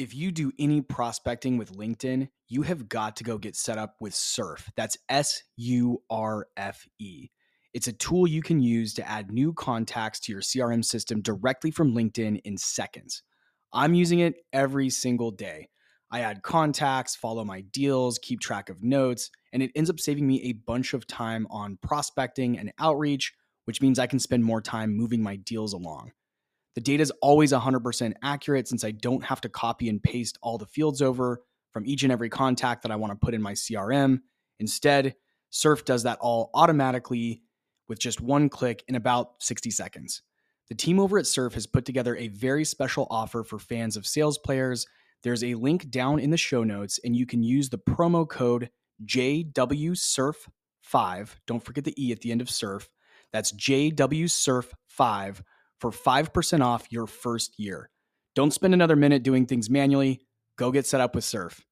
If you do any prospecting with LinkedIn, you have got to go get set up with Surfe. That's S U R F E. It's a tool you can use to add new contacts to your CRM system directly from LinkedIn in seconds. I'm using it every single day. I add contacts, follow my deals, keep track of notes, and it ends up saving me a bunch of time on prospecting and outreach, which means I can spend more time moving my deals along. The data is always 100% accurate since I don't have to copy and paste all the fields over from each and every contact that I want to put in my CRM. Instead, Surfe does that all automatically with just one click in about 60 seconds. The team over at Surfe has put together a very special offer for fans of sales players. There's a link down in the show notes, and you can use the promo code JWSurf5. Don't forget the E at the end of Surfe. That's JWSurf5 for 5% off your first year. Don't spend another minute doing things manually. Go get set up with Surfe.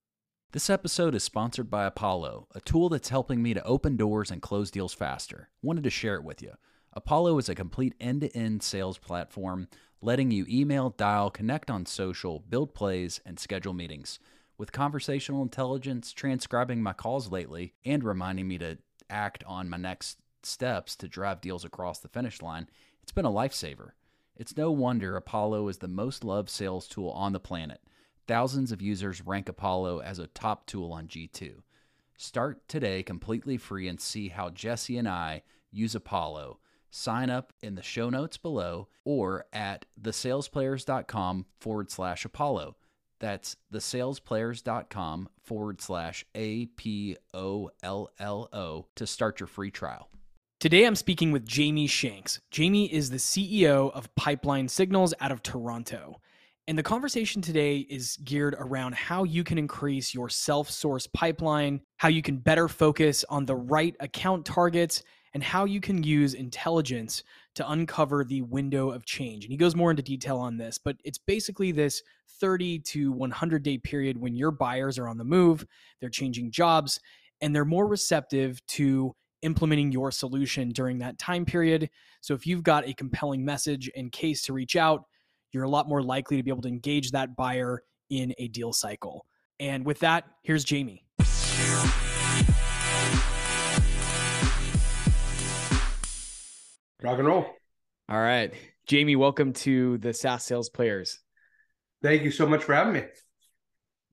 This episode is sponsored by Apollo, a tool that's helping me to open doors and close deals faster. Wanted to share it with you. Apollo is a complete end to end sales platform letting you email, dial, connect on social, build plays, and schedule meetings. With conversational intelligence transcribing my calls lately and reminding me to act on my next steps to drive deals across the finish line, it's been a lifesaver. It's no wonder Apollo is the most loved sales tool on the planet. Thousands of users rank Apollo as a top tool on G2. Start today completely free and see how Jesse and I use Apollo. Sign up in the show notes below or at thesalesplayers.com forward slash Apollo. That's thesalesplayers.com forward slash A P O L L O to start your free trial. Today, I'm speaking with Jamie Shanks. Jamie is the CEO of Pipeline Signals out of Toronto. And the conversation today is geared around how you can increase your self source pipeline, how you can better focus on the right account targets, and how you can use intelligence to uncover the window of change. And he goes more into detail on this, but it's basically this 30 to 100 day period when your buyers are on the move, they're changing jobs, and they're more receptive to implementing your solution during that time period. So if you've got a compelling message and case to reach out, you're a lot more likely to be able to engage that buyer in a deal cycle. And with that, here's Jamie. Rock and roll. All right. Jamie, welcome to the SaaS Sales Players. Thank you so much for having me.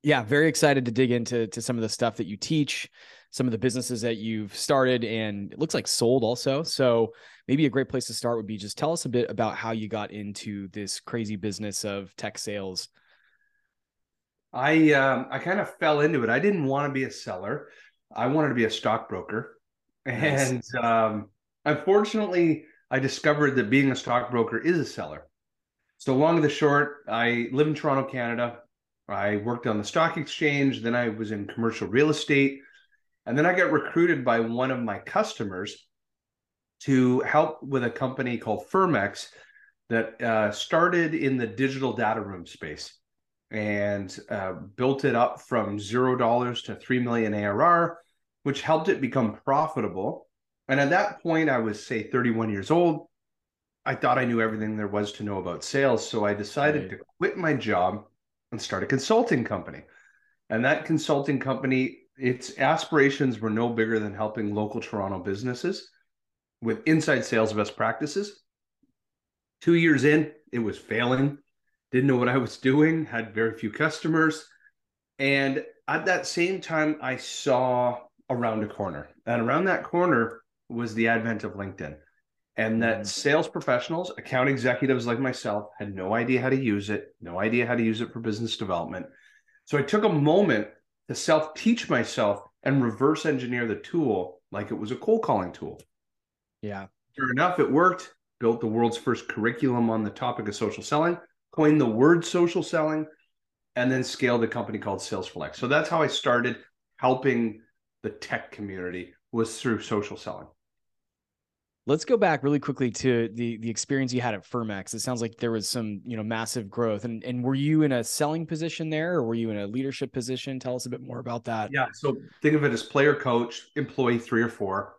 Yeah, very excited to dig into to some of the stuff that you teach, some of the businesses that you've started and it looks like sold also. So maybe a great place to start would be just tell us a bit about how you got into this crazy business of tech sales. I um, I kind of fell into it. I didn't want to be a seller. I wanted to be a stockbroker, nice. and um, unfortunately, I discovered that being a stockbroker is a seller. So long and the short, I live in Toronto, Canada. I worked on the stock exchange. Then I was in commercial real estate. And then I got recruited by one of my customers to help with a company called Firmex that uh, started in the digital data room space and uh, built it up from zero dollars to three million ARR, which helped it become profitable. And at that point, I was say 31 years old. I thought I knew everything there was to know about sales, so I decided right. to quit my job and start a consulting company. And that consulting company its aspirations were no bigger than helping local Toronto businesses with inside sales best practices. Two years in, it was failing, didn't know what I was doing, had very few customers. And at that same time, I saw around a corner. And around that corner was the advent of LinkedIn. And that mm. sales professionals, account executives like myself, had no idea how to use it, no idea how to use it for business development. So I took a moment to self teach myself and reverse engineer the tool like it was a cold calling tool. Yeah. Sure enough, it worked. Built the world's first curriculum on the topic of social selling, coined the word social selling, and then scaled a company called Sales for Life. So that's how I started helping the tech community was through social selling. Let's go back really quickly to the the experience you had at Firmex. It sounds like there was some, you know, massive growth. And and were you in a selling position there or were you in a leadership position? Tell us a bit more about that. Yeah. So think of it as player coach, employee three or four.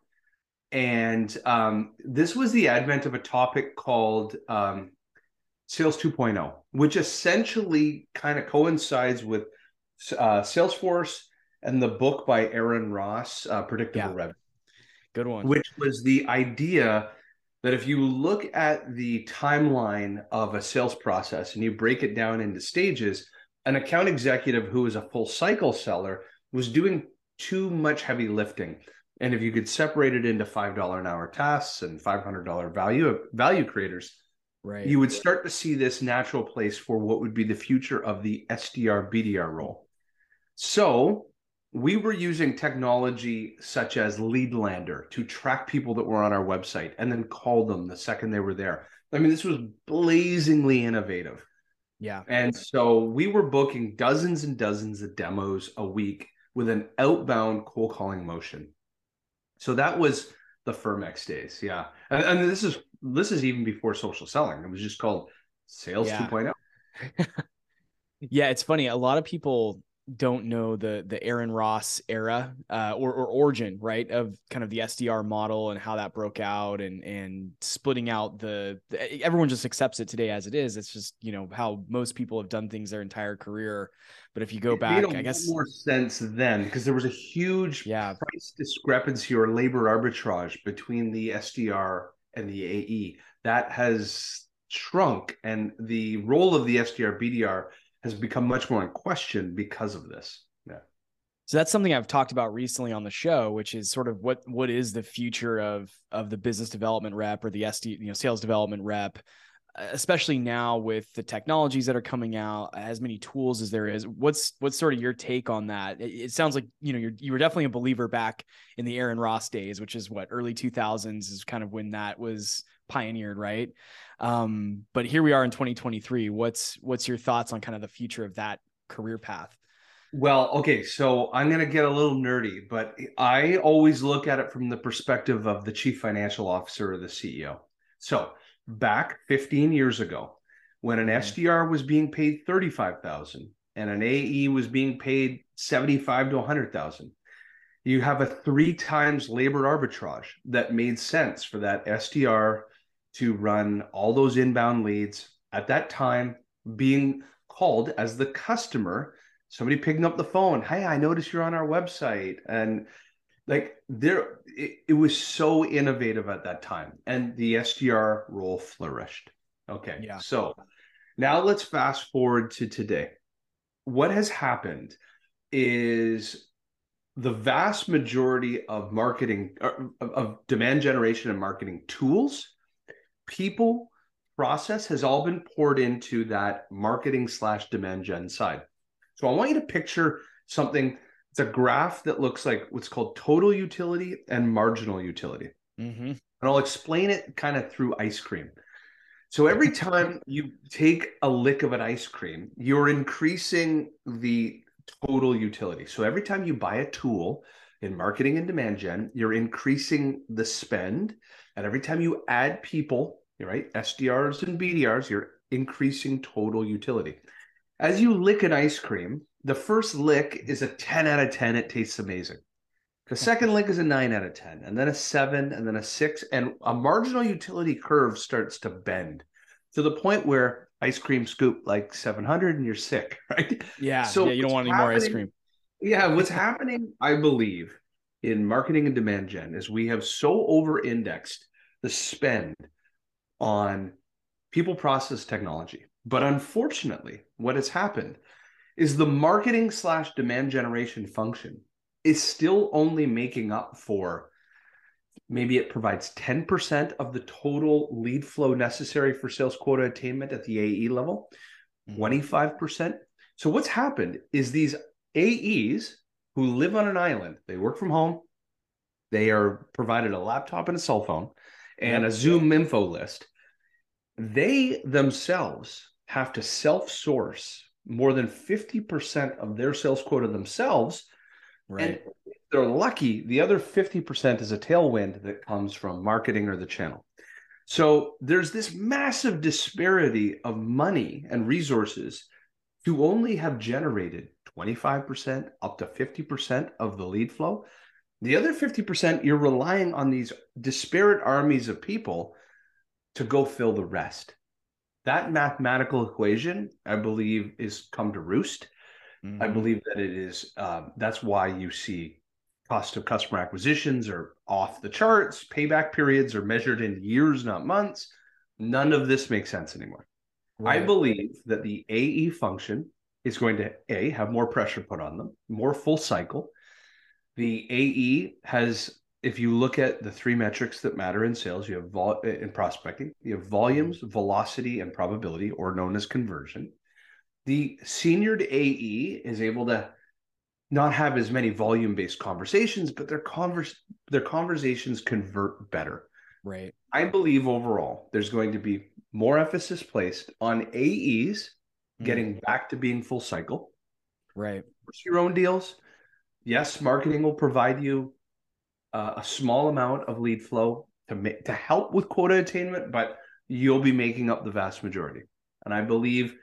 And um, this was the advent of a topic called um, Sales 2.0, which essentially kind of coincides with uh, Salesforce and the book by Aaron Ross, uh, Predictable yeah. Revenue. Good one. Which was the idea that if you look at the timeline of a sales process and you break it down into stages, an account executive who is a full cycle seller was doing too much heavy lifting. And if you could separate it into $5 an hour tasks and $500 value value creators, right. you would start to see this natural place for what would be the future of the SDR BDR role. So we were using technology such as Leadlander to track people that were on our website and then call them the second they were there. I mean, this was blazingly innovative. Yeah. And so we were booking dozens and dozens of demos a week with an outbound cold calling motion. So that was the Firmex days. Yeah. And, and this is this is even before social selling. It was just called sales yeah. 2.0. yeah, it's funny. A lot of people don't know the the Aaron Ross era uh, or, or origin, right, of kind of the SDR model and how that broke out and and splitting out the, the, everyone just accepts it today as it is. It's just you know how most people have done things their entire career. But if you go back, I guess more sense then because there was a huge yeah. price discrepancy or labor arbitrage between the SDR and the AE that has shrunk, and the role of the SDR BDR has become much more in question because of this. Yeah. So that's something I've talked about recently on the show, which is sort of what what is the future of of the business development rep or the SD, you know, sales development rep, especially now with the technologies that are coming out, as many tools as there is. What's what's sort of your take on that? It, it sounds like you know you're you were definitely a believer back in the Aaron Ross days, which is what early 2000s is kind of when that was pioneered, right? Um, but here we are in 2023. What's what's your thoughts on kind of the future of that career path? Well, okay, so I'm going to get a little nerdy, but I always look at it from the perspective of the chief financial officer or the CEO. So, back 15 years ago, when an SDR was being paid 35,000 and an AE was being paid 75 to 100,000, you have a three times labor arbitrage that made sense for that SDR to run all those inbound leads. At that time being called as the customer somebody picking up the phone hey i noticed you're on our website and like there it, it, was so innovative at that time and the sdr role flourished. Okay yeah. so now let's fast forward to today. What has happened is the vast majority of marketing er, of, of demand generation and marketing tools people process has all been poured into that marketing slash demand gen side. So I want you to picture something. It's a graph that looks like what's called total utility and marginal utility. Mm-hmm. And I'll explain it kind of through ice cream. So every time you take a lick of an ice cream, you're increasing the total utility. So every time you buy a tool in marketing and demand gen, you're increasing the spend and every time you add people, right, SDRs and BDRs, you're increasing total utility. As you lick an ice cream, the first lick is a 10 out of 10. It tastes amazing. The second lick is a 9 out of 10, and then a 7, and then a 6. And a marginal utility curve starts to bend to the point where ice cream scoop like 700 and you're sick, right? Yeah. So yeah, you don't want any more ice cream. Yeah. What's happening, I believe, in marketing and demand gen is we have so over indexed the spend on people process technology. But unfortunately, what has happened is the marketing slash demand generation function is still only making up for maybe it provides 10% of the total lead flow necessary for sales quota attainment at the AE level, 25%. Mm-hmm. So what's happened is these AEs who live on an island, they work from home, they are provided a laptop and a cell phone, and a ZoomInfo list, they themselves have to self source more than 50% of their sales quota themselves. Right. And they're lucky, the other 50% is a tailwind that comes from marketing or the channel. So there's this massive disparity of money and resources to only have generated 25% up to 50% of the lead flow. The other 50%, you're relying on these disparate armies of people to go fill the rest. that mathematical equation, I believe, is come to roost. Mm-hmm. I believe that it is. Um, that's why you see cost of customer acquisitions are off the charts. Payback periods are measured in years, not months. None of this makes sense anymore. Right. I believe that the AE function is going to a have more pressure put on them, more full cycle. The AE has if you look at the three metrics that matter in sales, you have vol- in prospecting, you have volumes, velocity, and probability, or known as conversion. The seniored AE is able to not have as many volume-based conversations, but their converse their conversations convert better. Right. I believe overall there's going to be more emphasis placed on AEs mm. getting back to being full cycle. Right. Your own deals. Yes, marketing will provide you uh, a small amount of lead flow to make to help with quota attainment, but you'll be making up the vast majority. And I believe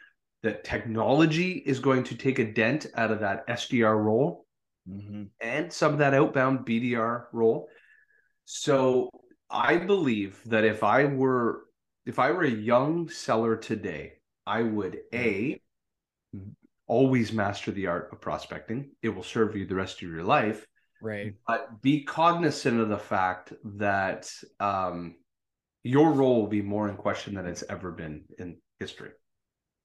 that technology is going to take a dent out of that SDR role mm-hmm. and some of that outbound BDR role. So I believe that if I were if I were a young seller today, I would a always master the art of prospecting. It will serve you the rest of your life. Right. But be cognizant of the fact that um, your role will be more in question than it's ever been in history.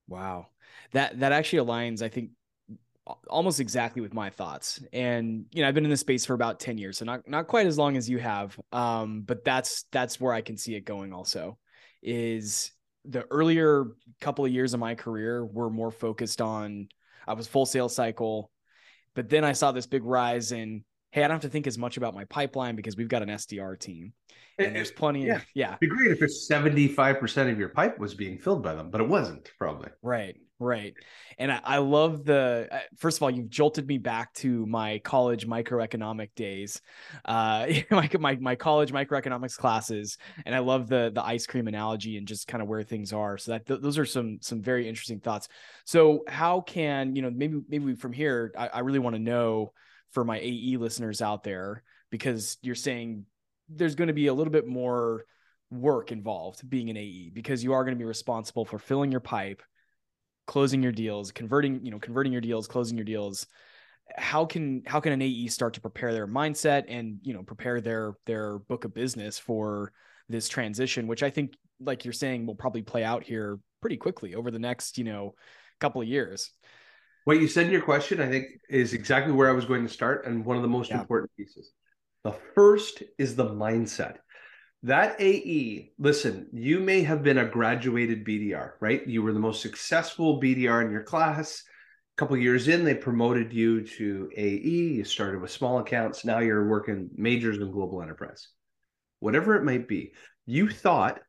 Wow. That that actually aligns, I think, almost exactly with my thoughts. And you know, I've been in this space for about 10 years, so not not quite as long as you have. Um, but that's that's where I can see it going also is the earlier couple of years of my career were more focused on I was full sales cycle, but then I saw this big rise in hey, I don't have to think as much about my pipeline because we've got an SDR team. And there's plenty yeah. of yeah. It'd be great if it's 75% of your pipe was being filled by them, but it wasn't probably. Right. Right. And I, I love the, uh, first of all, you've jolted me back to my college microeconomic days, uh, my, my, my college microeconomics classes. And I love the, the ice cream analogy and just kind of where things are. So that th- those are some, some very interesting thoughts. So how can, you know, maybe, maybe from here, I, I really want to know, for my AE listeners out there because you're saying there's going to be a little bit more work involved being an AE because you are going to be responsible for filling your pipe, closing your deals, converting, you know, converting your deals, closing your deals. How can how can an AE start to prepare their mindset and, you know, prepare their their book of business for this transition, which I think like you're saying will probably play out here pretty quickly over the next, you know, couple of years. What you said in your question, I think, is exactly where I was going to start, and one of the most yeah. important pieces. The first is the mindset. That AE, listen, you may have been a graduated BDR, right? You were the most successful BDR in your class. A couple years in, they promoted you to AE. You started with small accounts. Now you're working majors and global enterprise. Whatever it might be, you thought,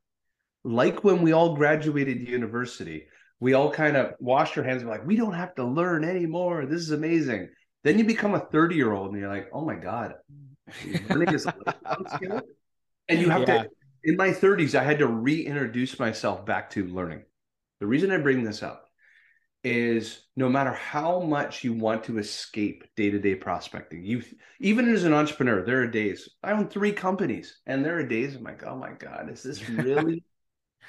like when we all graduated university, we all kind of washed our hands and be like, we don't have to learn anymore. This is amazing. Then you become a 30 year old and you're like, oh my God, learning is skill. And you have yeah. to, in my 30s, I had to reintroduce myself back to learning. The reason I bring this up is no matter how much you want to escape day-to-day prospecting you even as an entrepreneur there are days i own three companies and there are days i'm like oh my god is this really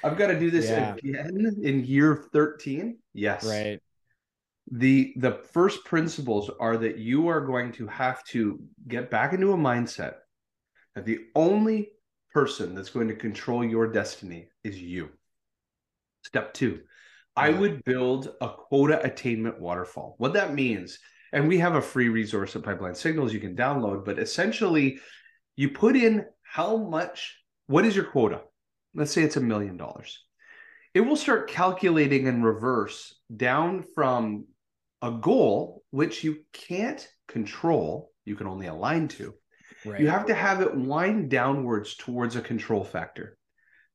I've got to do this yeah. again in year 13. Yes. Right. The the first principles are that you are going to have to get back into a mindset that the only person that's going to control your destiny is you. Step 2. I would build a quota attainment waterfall. What that means, and we have a free resource at Pipeline Signals you can download, but essentially you put in how much what is your quota? Let's say it's a million dollars, it will start calculating in reverse down from a goal which you can't control, you can only align to. Right. You have to have it wind downwards towards a control factor.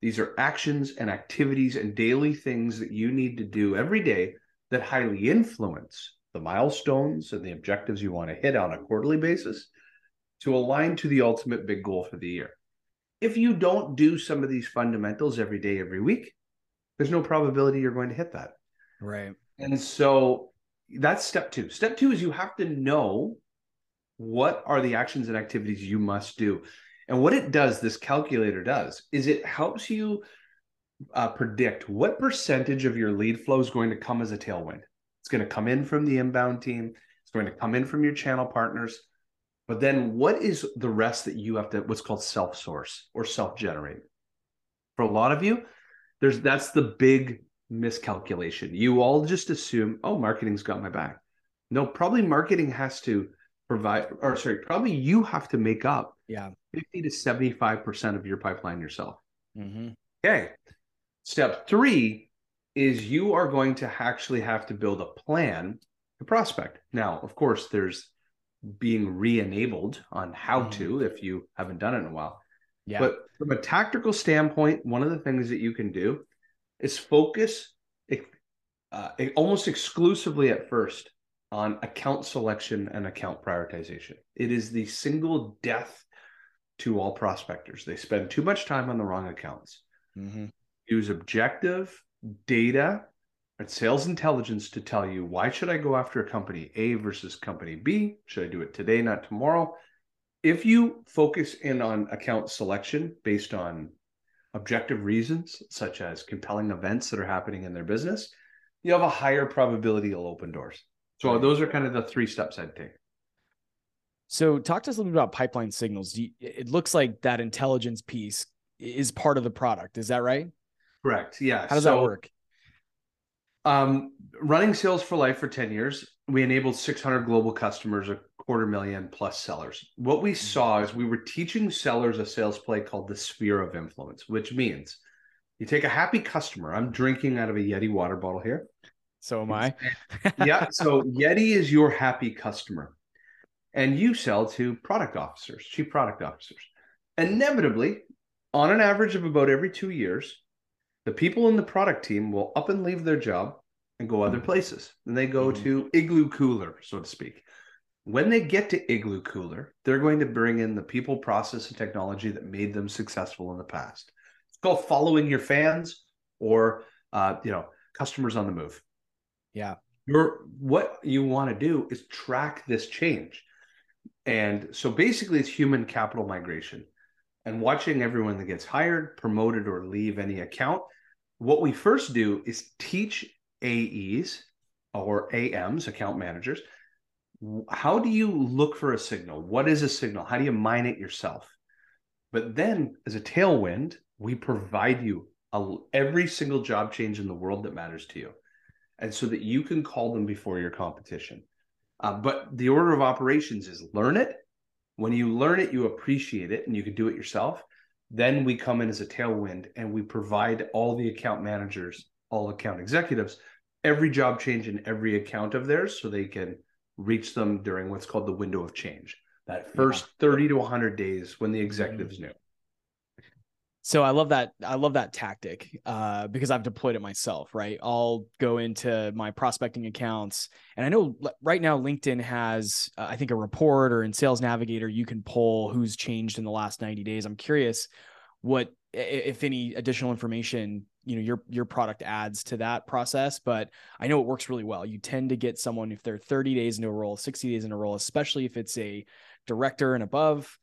These are actions and activities and daily things that you need to do every day that highly influence the milestones and the objectives you want to hit on a quarterly basis to align to the ultimate big goal for the year if you don't do some of these fundamentals every day, every week, there's no probability you're going to hit that. Right. And so that's step two. Step two is you have to know what are the actions and activities you must do. And what it does, this calculator does, is it helps you uh, predict what percentage of your lead flow is going to come as a tailwind. It's going to come in from the inbound team. It's going to come in from your channel partners. But then what is the rest that you have to what's called self-source or self-generate? For a lot of you, there's that's the big miscalculation. You all just assume, oh, marketing's got my back. No, probably marketing has to provide, or sorry, probably you have to make up yeah 50 to 75% of your pipeline yourself. mm-hmm. Okay. Step three is you are going to actually have to build a plan to prospect. Now, of course, there's being re-enabled on how mm-hmm. to if you haven't done it in a while. Yeah. But from a tactical standpoint, one of the things that you can do is focus uh, almost exclusively at first on account selection and account prioritization. It is the single death to all prospectors. They spend too much time on the wrong accounts. Mm-hmm. Use objective data and sales intelligence to tell you why should I go after a company A versus company B? Should I do it today, not tomorrow? If you focus in on account selection based on objective reasons, such as compelling events that are happening in their business, you have a higher probability it'll open doors. So right. those are kind of the three steps I'd take. So talk to us a little bit about pipeline signals. You, it looks like that intelligence piece is part of the product. Is that right? Correct. Yeah. How does so, that work? Um, running sales for life for 10 years, we enabled 600 global customers, a quarter million plus sellers. What we mm-hmm. saw is we were teaching sellers a sales play called the sphere of influence, which means you take a happy customer. I'm drinking out of a Yeti water bottle here. So am I. yeah. So Yeti is your happy customer. And you sell to product officers, chief product officers. Inevitably, on an average of about every two years, the people in the product team will up and leave their job and go other mm-hmm. places. And they go mm-hmm. to Igloo Cooler, so to speak. When they get to Igloo Cooler, they're going to bring in the people, process, and technology that made them successful in the past. It's called following your fans or uh, you know customers on the move. Yeah. You're what you want to do is track this change. And so basically it's human capital migration and watching everyone that gets hired, promoted, or leave any account. What we first do is teach AEs or AMs, account managers, how do you look for a signal? What is a signal? How do you mine it yourself? But then, as a tailwind, we provide you a, every single job change in the world that matters to you and so that you can call them before your competition. Uh, but the order of operations is learn it. When you learn it, you appreciate it and you can do it yourself. Then we come in as a tailwind and we provide all the account managers, all account executives, every job change in every account of theirs so they can reach them during what's called the window of change. That first yeah. 30 to 100 days when the executives mm-hmm. new. So I love that. I love that tactic uh, because I've deployed it myself. Right, I'll go into my prospecting accounts, and I know right now LinkedIn has, uh, I think, a report or in Sales Navigator you can pull who's changed in the last ninety days. I'm curious what, if any, additional information you know your your product adds to that process. But I know it works really well. You tend to get someone if they're 30 days into a role, 60 days in a role, especially if it's a director and above.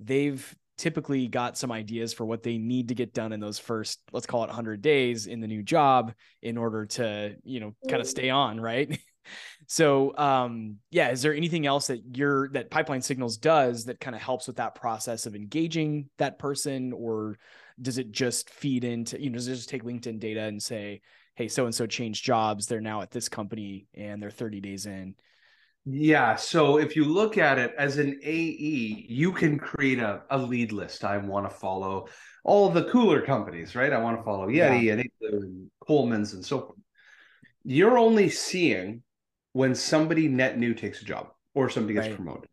They've typically got some ideas for what they need to get done in those first let's call it 100 days in the new job in order to you know kind of stay on right? So um yeah is there anything else that your that pipeline signals does that kind of helps with that process of engaging that person? Or does it just feed into you know does it just take linkedin data and say hey so and so changed jobs. They're now at this company and they're 30 days in yeah. So if you look at it as an AE, you can create a, a lead list. I want to follow all the cooler companies, right? I want to follow Yeti yeah. and, and Coleman's and so forth. You're only seeing when somebody net new takes a job or somebody gets right. promoted.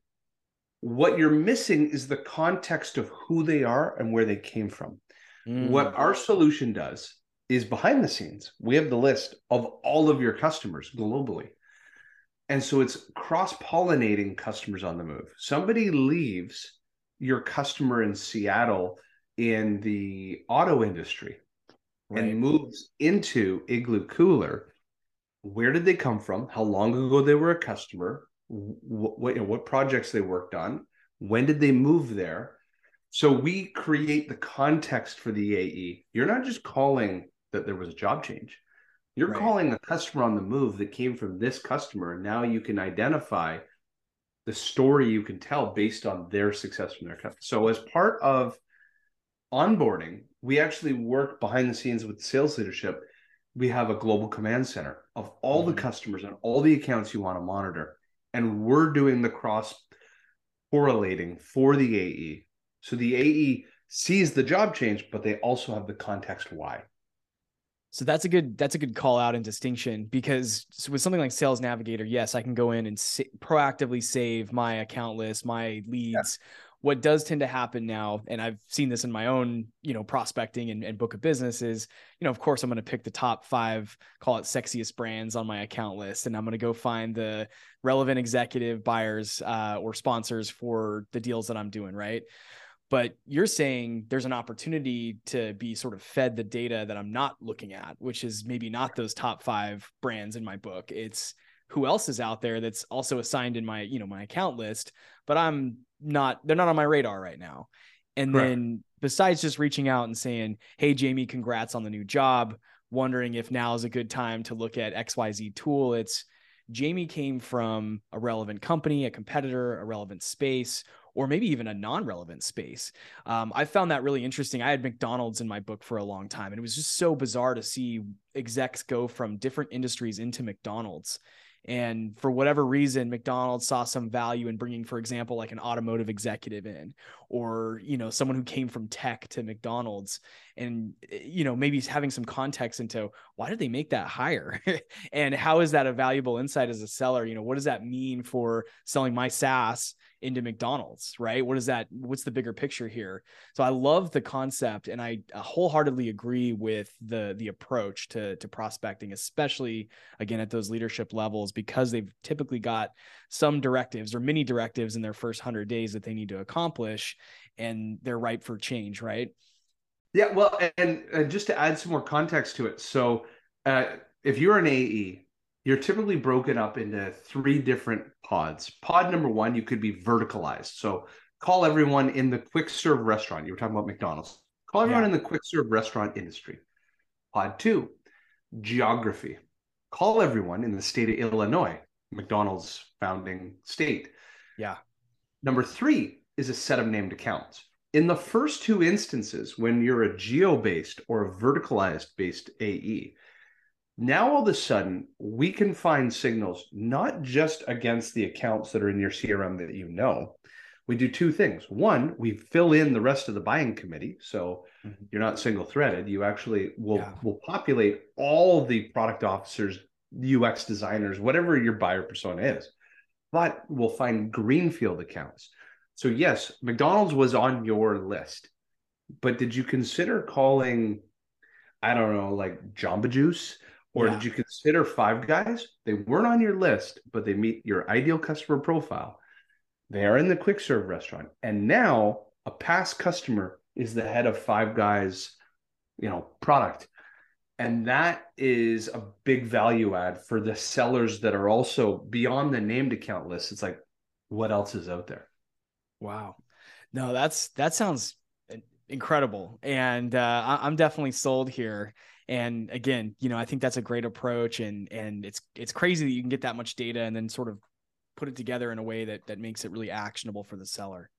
What you're missing is the context of who they are and where they came from. Mm. What our solution does is behind the scenes, we have the list of all of your customers globally and so it's cross pollinating customers on the move. Somebody leaves your customer in Seattle in the auto industry right. and moves into Igloo Cooler. Where did they come from? How long ago they were a customer? What, what, you know, what projects they worked on? When did they move there? So we create the context for the AE. You're not just calling that there was a job change. You're right. calling a customer on the move that came from this customer. And now you can identify the story you can tell based on their success from their customer. So as part of onboarding, we actually work behind the scenes with sales leadership. We have a global command center of all mm-hmm. the customers and all the accounts you want to monitor. And we're doing the cross correlating for the AE. So the AE sees the job change, but they also have the context why. So that's a good that's a good call out and distinction because with something like Sales Navigator, yes, I can go in and sa- proactively save my account list, my leads. Yeah. What does tend to happen now, and I've seen this in my own, you know, prospecting and, and book of business is, you know, of course, I'm going to pick the top five, call it sexiest brands on my account list, and I'm going to go find the relevant executive buyers uh, or sponsors for the deals that I'm doing, right? But you're saying there's an opportunity to be sort of fed the data that I'm not looking at, which is maybe not those top five brands in my book. It's who else is out there that's also assigned in my, you know, my account list, but I'm not, they're not on my radar right now. And Correct. then besides just reaching out and saying, Hey, Jamie, congrats on the new job, wondering if now is a good time to look at XYZ tool. It's Jamie came from a relevant company, a competitor, a relevant space, or maybe even a non-relevant space. Um, I found that really interesting. I had McDonald's in my book for a long time, and it was just so bizarre to see execs go from different industries into McDonald's. And for whatever reason, McDonald's saw some value in bringing, for example, like an automotive executive in, or you know, someone who came from tech to McDonald's, and eh, you know, maybe having some context into why did they make that hire, and how is that a valuable insight as a seller? You know, what does that mean for selling my SaaS into McDonald's, right? What is that? What's the bigger picture here? So I love the concept, and I wholeheartedly agree with the the approach to to prospecting, especially again at those leadership levels, because they've typically got some directives or many directives in their first hundred days that they need to accomplish, and they're ripe for change, right? Yeah, well, and, and just to add some more context to it, so uh, if you're an AE you're typically broken up into three different pods. Pod number one, you could be verticalized. So call everyone in the quick serve restaurant. You were talking about McDonald's. Call everyone yeah. in the quick serve restaurant industry. Pod two, geography. Call everyone in the state of Illinois, McDonald's founding state. Yeah. Number three is a set of named accounts. In the first two instances, when you're a geo based or a verticalized based AE, now all of a sudden we can find signals not just against the accounts that are in your crm that you know. We do two things. One we fill in the rest of the buying committee. So mm-hmm. you're not single threaded you actually will yeah. will populate all the product officers ux designers whatever your buyer persona is but we'll find greenfield accounts. So yes mcdonald's was on your list but did you consider calling i don't know like jamba juice or yeah. did you consider five guys? They weren't on your list, but they meet your ideal customer profile. They are in the quick serve restaurant. And now a past customer is the head of five guys, you know, product. And that is a big value add for the sellers that are also beyond the named account list. It's like, what else is out there? Wow. No, that's that sounds incredible. And uh, I'm definitely sold here and again you know i think that's a great approach and and it's it's crazy that you can get that much data and then sort of put it together in a way that that makes it really actionable for the seller.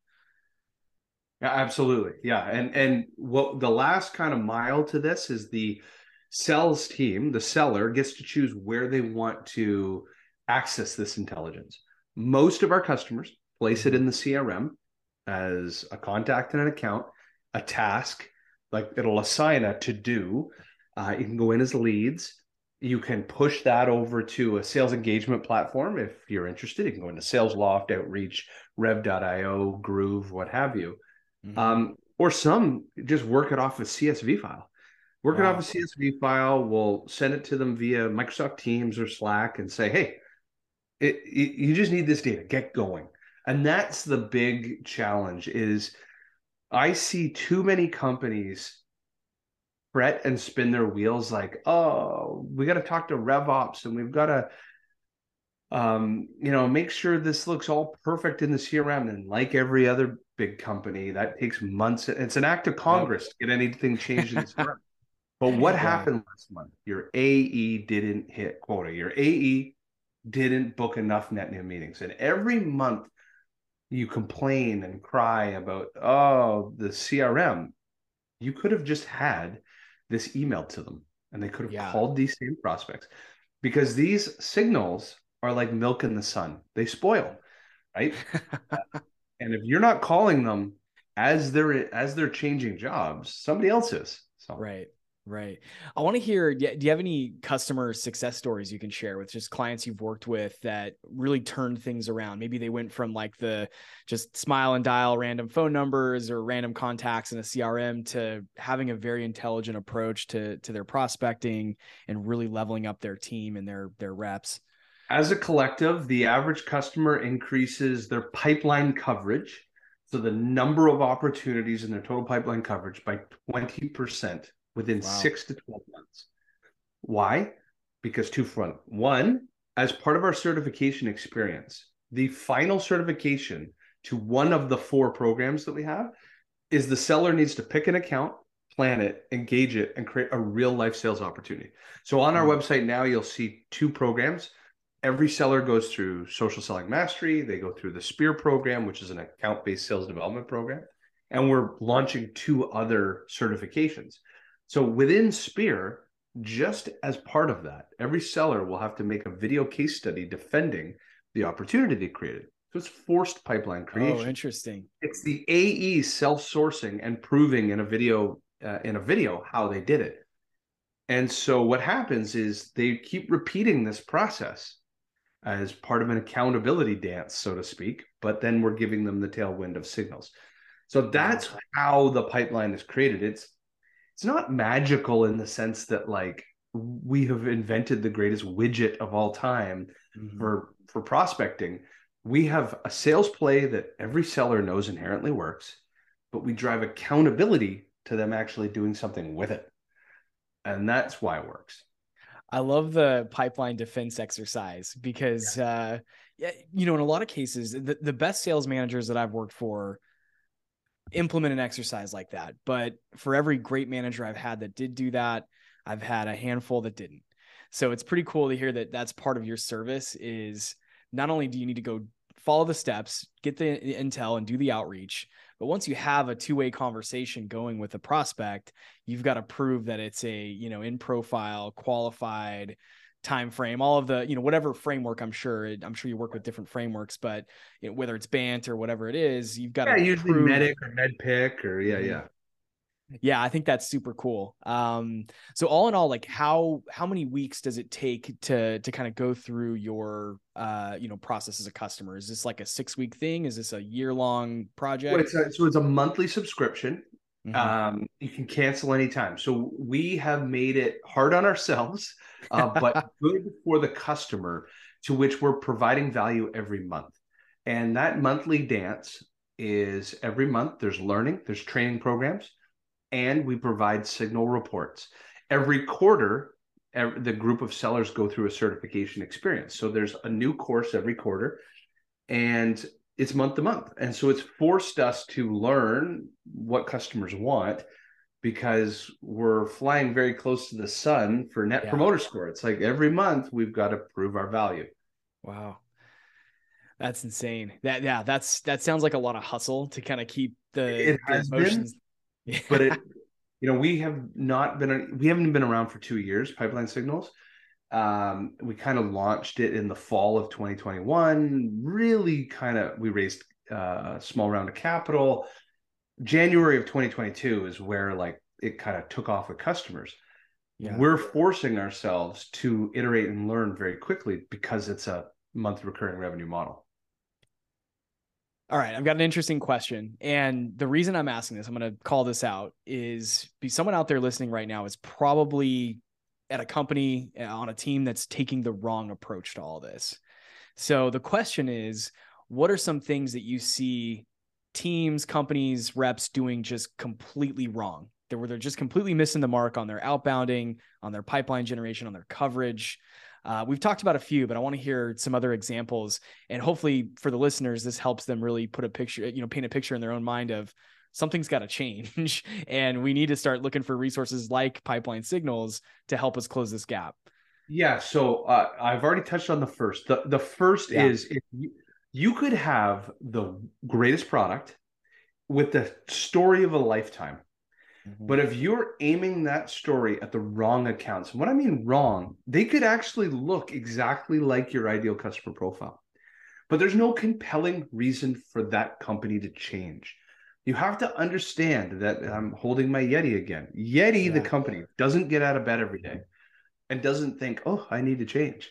Yeah absolutely. Yeah. And and what the last kind of mile to this is the sales team the seller gets to choose where they want to access this intelligence. Most of our customers place it in the crm as a contact and an account a task like it'll assign a to do uh, you can go in as leads. You can push that over to a sales engagement platform if you're interested. You can go into SalesLoft, Outreach, Rev.io, Groove, what have you. Mm-hmm. Um, or some just work it off a CSV file. Work wow. it off a CSV file. We'll send it to them via Microsoft Teams or Slack and say, hey, it, it, you just need this data. Get going. And that's the big challenge is I see too many companies fret and spin their wheels like, oh, we got to talk to RevOps and we've got to um, you know, make sure this looks all perfect in the CRM. And like every other big company, that takes months. It's an act of Congress to get anything changed in CRM. But what yeah. happened last month? Your AE didn't hit quota. Your AE didn't book enough net new meetings. And every month you complain and cry about, oh, the CRM. You could have just had this email to them and they could have yeah. called these same prospects because these signals are like milk in the sun. They spoil, right? and if you're not calling them as they're as they're changing jobs, somebody else is. So right. Right. I want to hear do you have any customer success stories you can share with just clients you've worked with that really turned things around? Maybe they went from like the just smile and dial random phone numbers or random contacts in a CRM to having a very intelligent approach to to their prospecting and really leveling up their team and their their reps. As a collective, the average customer increases their pipeline coverage, so the number of opportunities in their total pipeline coverage by 20% within wow. six to 12 months. Why? Because two front. One, as part of our certification experience, the final certification to one of the four programs that we have is the seller needs to pick an account, plan it, engage it, and create a real life sales opportunity. So on our mm-hmm. website now, you'll see two programs. Every seller goes through Social Selling Mastery. They go through the Spear program, which is an account based sales development program. And we're launching two other certifications. So within Spear, just as part of that, every seller will have to make a video case study defending the opportunity they created. So it's forced pipeline oh, creation. Oh, interesting. It's the AE self-sourcing and proving in a video uh, in a video how they did it. And so what happens is they keep repeating this process as part of an accountability dance, so to speak, but then we're giving them the tailwind of signals. So that's how the pipeline is created. It's it's not magical in the sense that like we have invented the greatest widget of all time mm-hmm. for for prospecting we have a sales play that every seller knows inherently works but we drive accountability to them actually doing something with it and that's why it works i love the pipeline defense exercise because yeah. uh yeah you know in a lot of cases the, the best sales managers that i've worked for implement an exercise like that. But for every great manager I've had that did do that, I've had a handful that didn't. So it's pretty cool to hear that that's part of your service is not only do you need to go follow the steps, get the intel and do the outreach, but once you have a two-way conversation going with a prospect, you've got to prove that it's a, you know, in profile, qualified, time frame all of the you know whatever framework i'm sure i'm sure you work with different frameworks but you know, whether it's bant or whatever it is you've got yeah, to usually prove... MEDDIC or MEDDPICC or yeah yeah. Yeah i think that's super cool. Um so all in all like how how many weeks does it take to to kind of go through your uh you know process as a customer? Is this like a six week thing? Is this a year long project? well, it's a, so it's a monthly subscription Mm-hmm. Um, you can cancel anytime. So we have made it hard on ourselves, uh, but good for the customer, to which we're providing value every month. And that monthly dance is every month. There's learning, there's training programs, and we provide signal reports. Every quarter, every, the group of sellers go through a certification experience. So there's a new course every quarter. And it's month to month. And so it's forced us to learn what customers want because we're flying very close to the sun for net yeah. promoter score. It's like every month we've got to prove our value. Wow. That's insane. That yeah, that's that sounds like a lot of hustle to kind of keep the, it has the emotions. Been, but it you know, we have not been we haven't been around for 2 years pipeline signals. Um, we kind of launched it in the fall of 2021. Really, kind of, we raised uh, a small round of capital. January of 2022 is where like it kind of took off with customers. Yeah. We're forcing ourselves to iterate and learn very quickly because it's a month recurring revenue model. All right, I've got an interesting question. And the reason I'm asking this, I'm going to call this out, is be someone out there listening right now is probably at a company uh, on a team that's taking the wrong approach to all this. So the question is, what are some things that you see teams, companies, reps doing just completely wrong? That Where they're just completely missing the mark on their outbounding, on their pipeline generation, on their coverage. Uh, we've talked about a few, but I want to hear some other examples. And hopefully, for the listeners, this helps them really put a picture, you know, paint a picture in their own mind of something's got to change. and we need to start looking for resources like pipeline signals to help us close this gap. Yeah. So uh, I've already touched on the first. The, the first yeah. is if you, you could have the greatest product with the story of a lifetime Mm-hmm. But if you're aiming that story at the wrong accounts, and what I mean wrong, they could actually look exactly like your ideal customer profile. But there's no compelling reason for that company to change. You have to understand that I'm holding my Yeti again. Yeti, yeah. the company, doesn't get out of bed every day and doesn't think, oh, I need to change.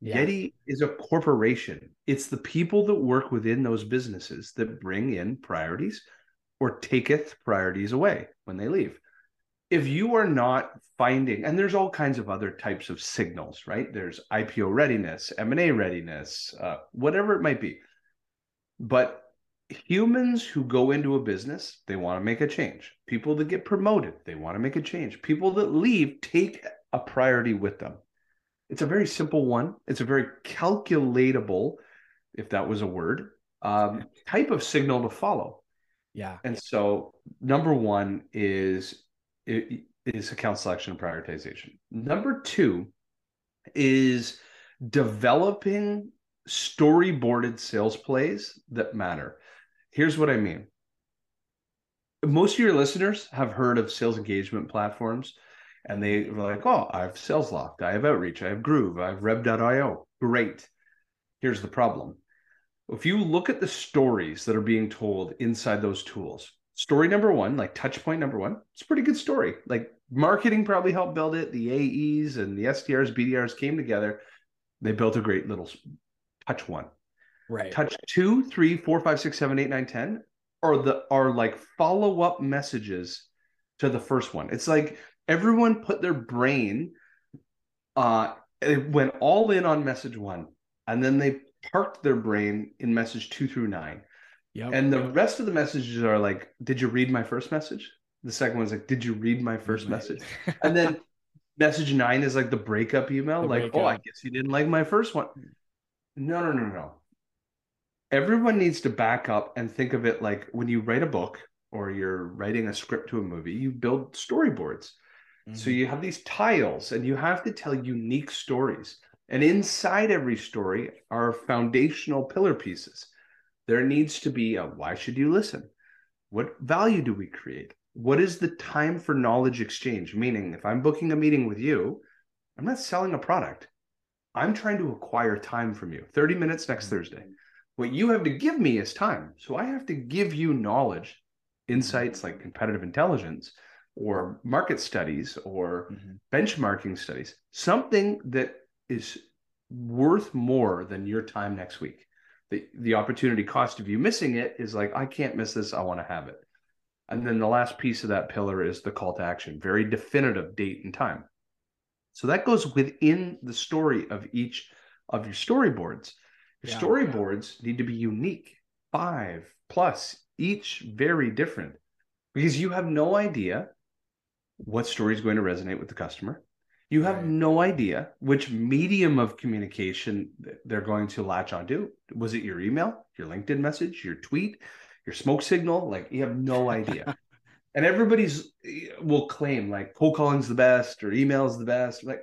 Yeah. Yeti is a corporation. It's the people that work within those businesses that bring in priorities or taketh priorities away when they leave. If you are not finding, and there's all kinds of other types of signals, right? There's IPO readiness, M&A readiness, uh, whatever it might be. But humans who go into a business, they want to make a change. People that get promoted, they want to make a change. People that leave take a priority with them. It's a very simple one. It's a very calculatable, if that was a word, um, type of signal to follow. Yeah. And so number one is is account selection and prioritization. Number two is developing storyboarded sales plays that matter. Here's what I mean. Most of your listeners have heard of sales engagement platforms and they were like, oh, I have sales SalesLoft, I have Outreach, I have Groove, I have Rev.io. Great. Here's the problem if you look at the stories that are being told inside those tools, story number one, like touch point number one, it's a pretty good story. Like marketing probably helped build it. The AEs and the SDRs, BDRs came together. They built a great little touch one. Right. Touch two, three, four, five, six, seven, eight, nine, ten are the are like follow-up messages to the first one. It's like everyone put their brain uh it went all in on message one and then they parked their brain in message two through nine. Yeah. And the rest of the messages are like, did you read my first message? The second one's like, did you read my first message? and then message nine is like the breakup email, the like, breakup. oh, I guess you didn't like my first one. No, no, no, no. Everyone needs to back up and think of it like when you write a book or you're writing a script to a movie, you build storyboards. Mm-hmm. So you have these tiles and you have to tell unique stories. And inside every story are foundational pillar pieces. There needs to be a why should you listen? What value do we create? What is the time for knowledge exchange? Meaning, if I'm booking a meeting with you, I'm not selling a product. I'm trying to acquire time from you. 30 minutes next mm-hmm. Thursday. What you have to give me is time. So I have to give you knowledge, insights like competitive intelligence or market studies or mm-hmm. benchmarking studies, something that is worth more than your time next week. The, the opportunity cost of you missing it is like, I can't miss this. I want to have it. And then the last piece of that pillar is the call to action, very definitive date and time. So that goes within the story of each of your storyboards. Your yeah, storyboards yeah. need to be unique, five plus, each very different, because you have no idea what story is going to resonate with the customer. You have right. no idea which medium of communication they're going to latch onto. Was it your email, your LinkedIn message, your tweet, your smoke signal? Like you have no idea. and everybody's eh, will claim like cold calling's the best or email is the best. Like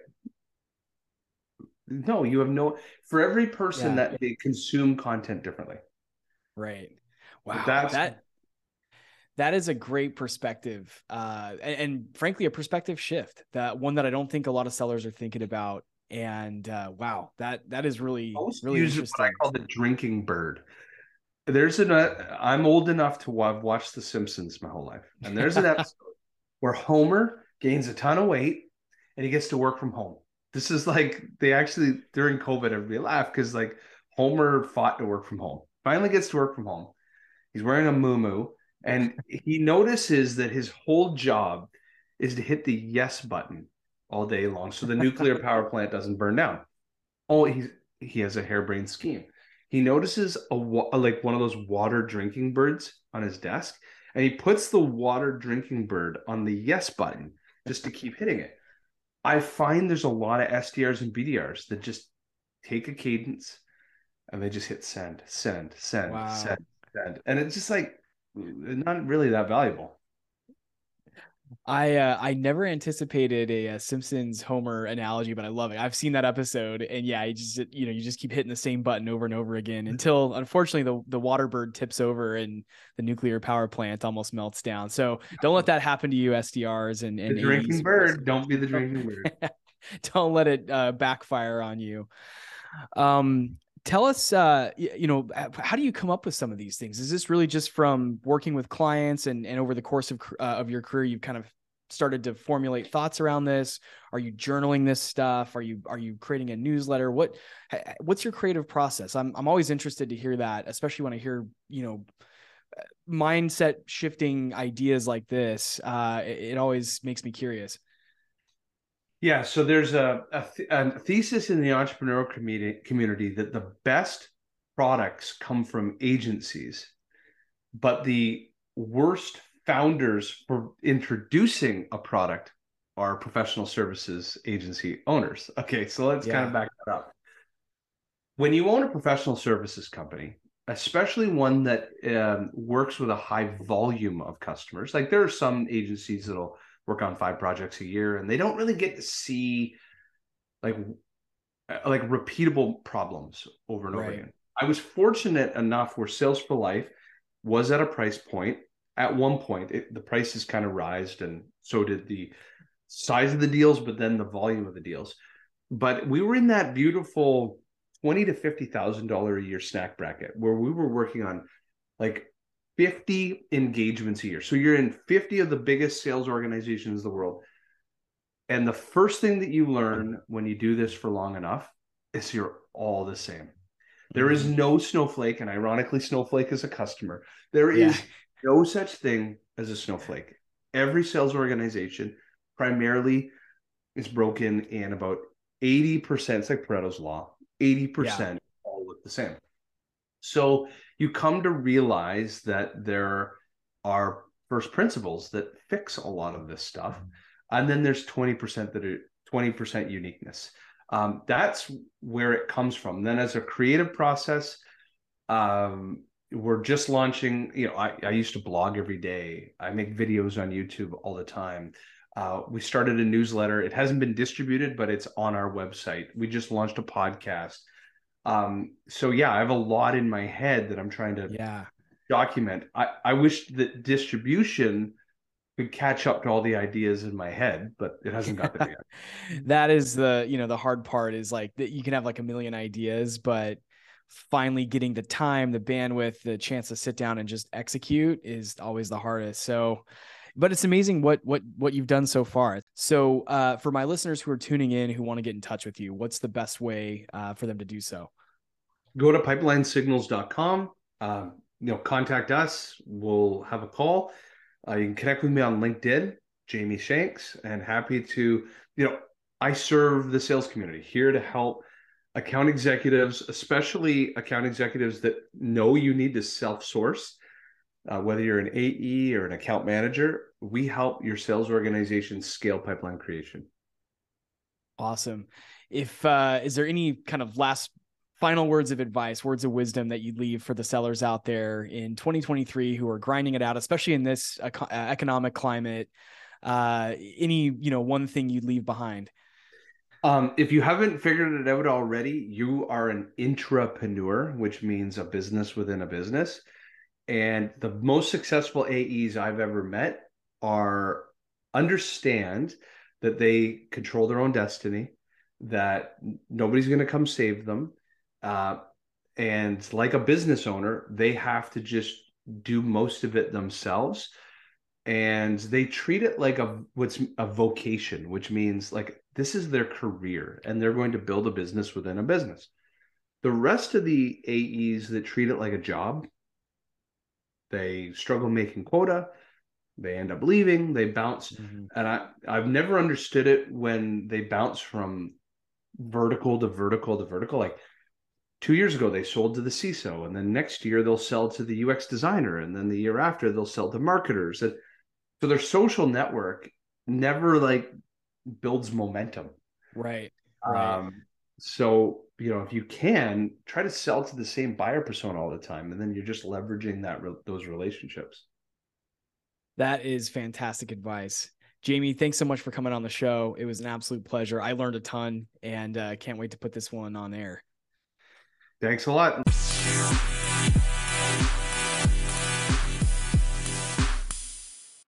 no, you have no for every person yeah. that they consume content differently. Right. Wow. That's that that is a great perspective uh, and, and, frankly a perspective shift that one that i don't think a lot of sellers are thinking about and uh, wow that that is really really interesting. what i call the drinking bird there's an uh, i'm old enough to have watched the simpsons my whole life and there's an episode where homer gains a ton of weight and he gets to work from home this is like they actually during covid everybody laughed because like homer fought to work from home finally gets to work from home he's wearing a moo and he notices that his whole job is to hit the yes button all day long so the nuclear power plant doesn't burn down. Oh, he's he has a harebrained scheme. He notices a, a like one of those water drinking birds on his desk, and he puts the water drinking bird on the yes button just to keep hitting it. I find there's a lot of SDRs and BDRs that just take a cadence and they just hit send, send, send, wow. send, send. And it's just like not really that valuable. I uh, I never anticipated a, a, uh, Simpsons Homer analogy, but I love it. I've seen that episode, and yeah, you just you know you just keep hitting the same button over and over again mm-hmm. until unfortunately the the water bird tips over and the nuclear power plant almost melts down. So don't let that happen to you, SDRs and, and the drinking bird. Don't be the drinking bird. don't let it uh, backfire on you. Um, tell us uh, you know how do you come up with some of these things? Is this really just from working with clients and and over the course of uh, of your career you've kind of started to formulate thoughts around this? Are you journaling this stuff? Are you are you creating a newsletter? What what's your creative process? I'm i'm always interested to hear that especially when i hear you know mindset shifting ideas like this uh it, it always makes me curious yeah, so there's a, a, th- a, thesis in the entrepreneurial community, community that the best products come from agencies, but the worst founders for introducing a product are professional services agency owners. Okay, so let's yeah. kind of back that up. When you own a professional services company, especially one that um, works with a high volume of customers, like there are some agencies that'll work on five projects a year and they don't really get to see like uh, like repeatable problems over and right. over again. I was fortunate enough where Sales for Life was at a price point. At one point, it, the prices kind of rised, and so did the size of the deals, but then the volume of the deals. But we were in that beautiful twenty to fifty thousand dollar a year snack bracket where we were working on like 50 engagements a year. So you're in 50 of the biggest sales organizations in the world. And the first thing that you learn when you do this for long enough is you're all the same. There is mm-hmm. no snowflake, and ironically, snowflake is a customer. There is yeah. no such thing as a snowflake. Every sales organization primarily is broken in about 80%. It's like Pareto's law. 80% yeah. all look the same. So you come to realize that there are first principles that fix a lot of this stuff. Mm-hmm. And then there's 20% that are 20% uniqueness. Um, that's where it comes from. Then as a creative process, um, we're just launching, you know, I, I used to blog every day. I make videos on YouTube all the time. Uh, we started a newsletter. It hasn't been distributed, but it's on our website. We just launched a podcast. Um, so yeah, I have a lot in my head that I'm trying to yeah document. I, I wish that distribution could catch up to all the ideas in my head, but it hasn't got there yet. that is the you know the hard part is like that you can have like a million ideas, but finally getting the time, the bandwidth, the chance to sit down and just execute is always the hardest. So but it's amazing what what what you've done so far. So uh, for my listeners who are tuning in who want to get in touch with you, what's the best way uh, for them to do so? Go to pipelinesignals.com. Uh, you know, contact us. We'll have a call. Uh, you can connect with me on LinkedIn, Jamie Shanks, and happy to. You know, I serve the sales community here to help account executives, especially account executives that know you need to self source uh, whether you're an AE or an account manager, we help your sales organization scale pipeline creation. Awesome. If uh, is there any kind of last final words of advice, words of wisdom that you'd leave for the sellers out there in 2023 who are grinding it out, especially in this uh, economic climate? Uh, any you know one thing you'd leave behind? Um, if you haven't figured it out already, you are an intrapreneur, which means a business within a business. And the most successful AEs I've ever met are understand that they control their own destiny, that nobody's going to come save them. Uh, and like a business owner, they have to just do most of it themselves. And they treat it like a what's a vocation, which means like this is their career and they're going to build a business within a business. The rest of the AEs that treat it like a job, they struggle making quota. They end up leaving. They bounce, mm-hmm. and I I've never understood it when they bounce from vertical to vertical to vertical. Like two years ago, they sold to the CISO, and then next year they'll sell to the UX designer, and then the year after they'll sell to marketers. And so their social network never like builds momentum. Right. Right. Um, so you know, if you can try to sell to the same buyer persona all the time, and then you're just leveraging that re- those relationships. That is fantastic advice. Jamie, thanks so much for coming on the show. It was an absolute pleasure. I learned a ton and uh, can't wait to put this one on air. Thanks a lot.